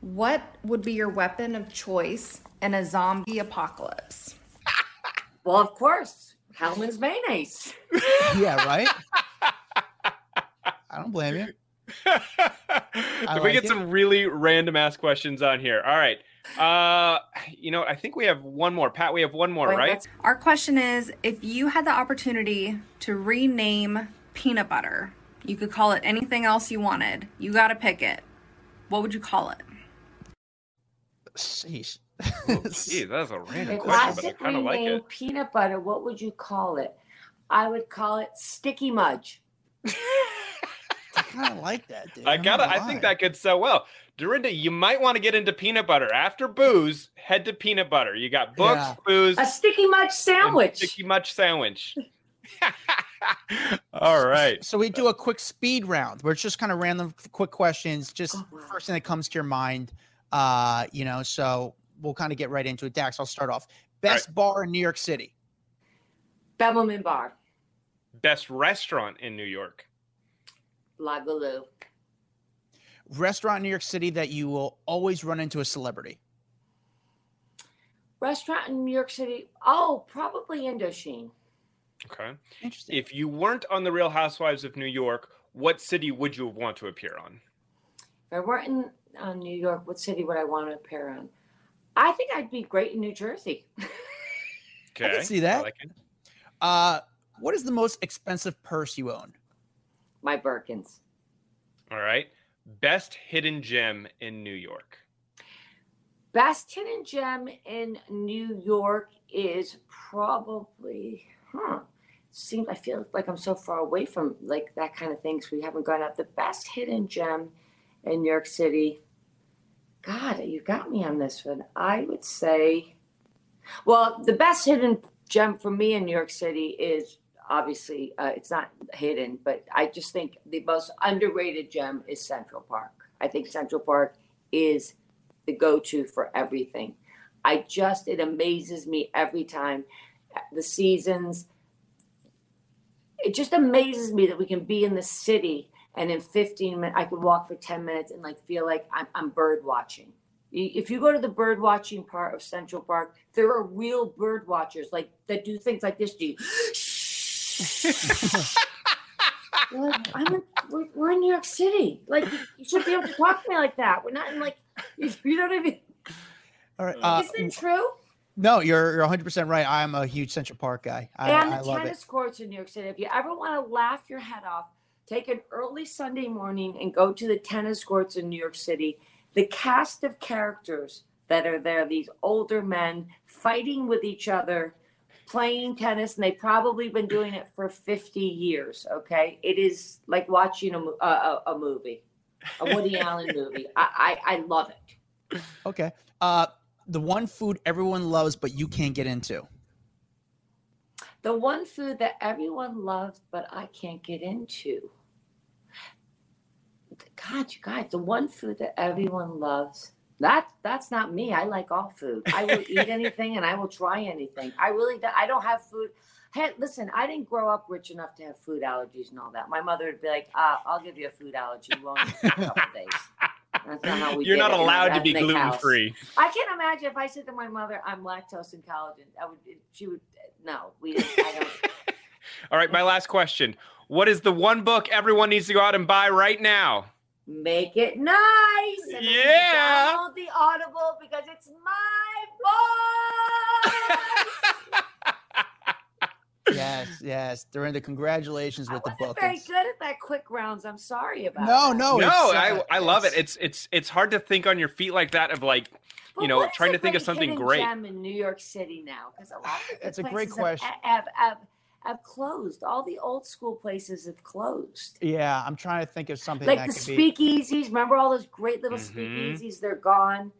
what would be your weapon of choice in a zombie apocalypse? Well, of course, Hellmann's mayonnaise. yeah, right. I don't blame you. if we like get it. some really random ass questions on here. All right. Uh you know, I think we have one more. Pat, we have one more, Wait, right? Our question is if you had the opportunity to rename peanut butter, you could call it anything else you wanted. You got to pick it. What would you call it? Sheesh. Oh, Gee, that's a random If I question, but I could kind of like rename it. peanut butter, what would you call it? I would call it sticky mudge. I kind of like that, dude. I I'm got not to I gonna think that could sell well. Dorinda, you might want to get into peanut butter. After booze, head to peanut butter. You got books, Yeah. booze, A sticky mudge and sandwich. sticky much sandwich. All right. So we do a quick speed round where it's just kind of random, quick questions, just first thing that comes to your mind. Uh, you know, so we'll kind of get right into it. Dax, I'll start off. Best bar in New York City. Bemelmans Bar, Best restaurant in New York. La Goulue. Restaurant in New York City that you will always run into a celebrity. Restaurant in New York City. Oh, probably Indochine. Okay. Interesting. If you weren't on the Real Housewives of New York, what city would you want to appear on? If I weren't in uh, New York, what city would I want to appear on? I think I'd be great in New Jersey. Okay, i see that. like. Uh, what is the most expensive purse you own? My Birkins. All right, best hidden gem in New York. Best hidden gem in New York is probably, huh? Seems I feel like I'm so far away from like that kind of thing, so we haven't gone out. The best hidden gem in New York City. God, you got me on this one. I would say, well, the best hidden gem for me in New York City is obviously uh, it's not hidden, but I just think the most underrated gem is Central Park. I think Central Park is the go-to for everything. I just it amazes me every time the seasons. It just amazes me that we can be in the city and in 15 minutes I could walk for 10 minutes and like feel like I'm, I'm bird watching. If you go to the bird watching part of Central Park, there are real bird watchers like that do things like this. Do you? You're like, I'm in, we're, we're in New York City. Like you should be able to talk to me like that. We're not in like you know what I mean. All right. Uh, Isn't it true? no, you're you're 100 percent right. I'm a huge Central Park guy. I, and I the love it. tennis courts in New York City. If you ever want to laugh your head off, take an early Sunday morning and go to the tennis courts in New York City. The cast of characters that are there, these older men fighting with each other, playing tennis, and they've probably been doing it for 50 years. Okay. It is like watching a, a, a, a movie, a Woody Allen movie. I, I, I love it. Okay. Uh, the one food everyone loves but you can't get into. The one food that everyone loves, but I can't get into. God, you guys, the one food that everyone loves. That that's not me. I like all food. I will eat anything and I will try anything. I really do, I don't have food. Hey, listen, I didn't grow up rich enough to have food allergies and all that. My mother would be like, uh, "I'll give you a food allergy. You won't eat for a couple days." That's not how we You're not it allowed to be gluten house. free. I can't imagine if I said to my mother, "I'm lactose intolerant." I would. She would. No, we. I don't. All right, my last question. What is the one book everyone needs to go out and buy right now? Make it nice. And then you can Yeah. Download the Audible because it's my voice. Yes, yes. During the congratulations I with the wasn't book. very It's- good at that quick rounds. I'm sorry about. No, that. no, no, it's, I uh, I love it. it's- It's it's it's hard to think on your feet like that of like But you know, trying to think of something hidden great. Gem in New York City now, because a lot of the That's a great question. Have, have, have, have closed. All the old school places have closed. Yeah, I'm trying to think of something Like that the could be. speakeasies. Remember all those great little Mhm. speakeasies? They're gone.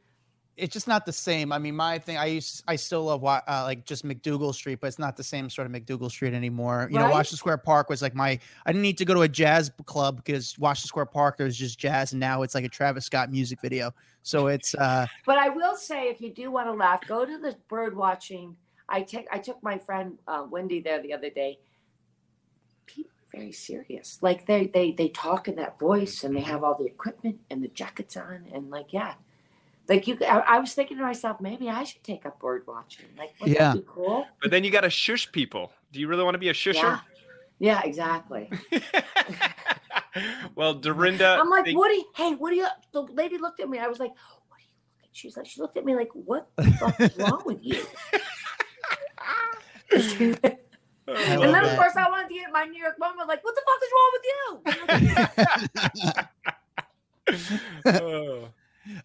It's just not the same. I mean, my thing. I used. I still love uh, like just MacDougal Street, but it's not the same sort of MacDougal Street anymore. You know, Washington Square Park was like my. I didn't need to go to a jazz club because Washington Square Park there was just jazz, and now it's like a Travis Scott music video. So it's. uh But I will say, if you do want to laugh, go to the bird watching. I take I took my friend uh, Wendy there the other day. People are very serious. Like they they they talk in that voice, and they have all the equipment and the jackets on, and like yeah, like you. I, I was thinking to myself, maybe I should take up bird watching. Like, wouldn't Yeah. that be cool? But then you got to shush people. Do you really want to be a shusher? Yeah, yeah, exactly. well, Dorinda, I'm like, thank- Woody. Hey, Woody. uh, The lady looked at me. I was like, what are you looking? She's like, she looked at me like, what the fuck is wrong with you? I And love then, of course, I wanted to get my New York moment. Like, what the fuck is wrong with you? Oh.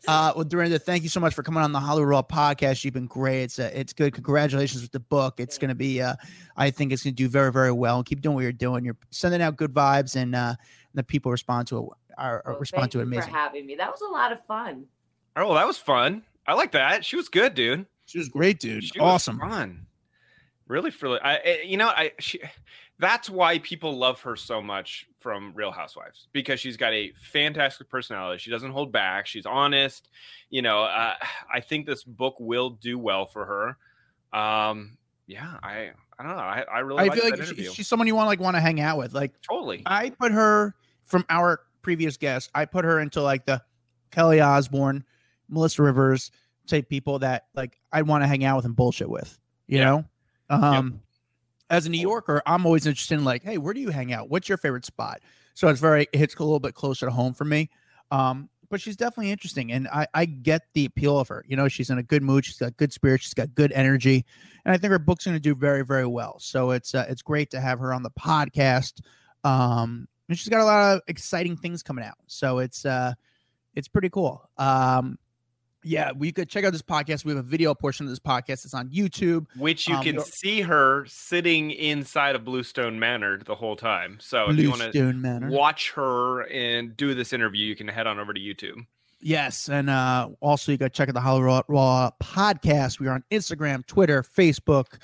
Uh, well, Dorinda, thank you so much for coming on the Hollywood Raw podcast. You've been great. It's uh, it's good. Congratulations with the book. It's going to be. Uh, I think it's going to do very very well. Keep doing what you're doing. You're sending out good vibes, and uh, the people respond to it. Are, are Well, respond thank to it amazing. For having me, that was a lot of fun. oh, that was fun. I like that. She was good, dude. She was great, dude. She was awesome. fun. Really, for I, I- you know, I she, that's why people love her so much from Real Housewives because she's got a fantastic personality. She doesn't hold back. She's honest. You know, uh, I think this book will do well for her. Um, yeah, I I don't know. I, I really I feel like she, she's someone you want like want to hang out with. Like totally. I put her from our previous guest. I put her into like the Kelly Osbourne, Melissa Rivers type people that like I'd want to hang out with and bullshit with. You Yeah. know, um, as a New Yorker, I'm always interested in like, hey, where do you hang out? What's your favorite spot? so it's very it hits a little bit closer to home for me. Um, but she's definitely interesting, and I I get the appeal of her. You know, she's in a good mood. She's got good spirit. She's got good energy, and I think her book's going to do very very well. So it's uh, it's great to have her on the podcast. Um, and she's got a lot of exciting things coming out. So it's uh, it's pretty cool. Um, yeah, we could check out this podcast. We have a video portion of this podcast. It's on YouTube. Which you Um, can see her sitting inside of Bluestone Manor the whole time. So if you want to Bluestone Manor. watch her and do this interview, you can head on over to YouTube. Yes, and uh, also you got to check out the Hollywood Raw, Raw podcast. We are on Instagram, Twitter, Facebook,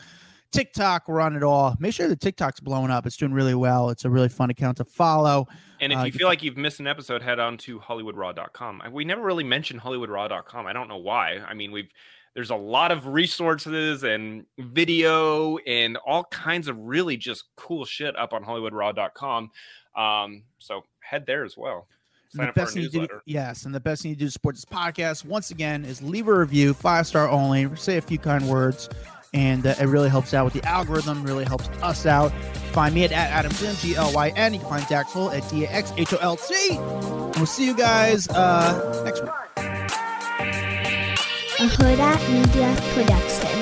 TikTok. We're on it all. Make sure the TikTok's blowing up. It's doing really well. It's a really fun account to follow. And if Uh, you feel like you've missed an episode, head on to hollywoodraw.com. We never really mentioned hollywoodraw.com. I don't know why. I mean, we've there's a lot of resources and video and all kinds of really just cool shit up on hollywoodraw.com. Um, so head there as well. Sign the up for our best thing you do, newsletter. yes, and the best thing you do to support this podcast, once again, is leave a review, five star only. Say a few kind words, and uh, it really helps out with the algorithm. Really helps us out. Find me at, at Adamson G L Y N. You can find Daxhol at D A X H O L. And We'll see you guys uh, next week. a Hurrdat Media Production.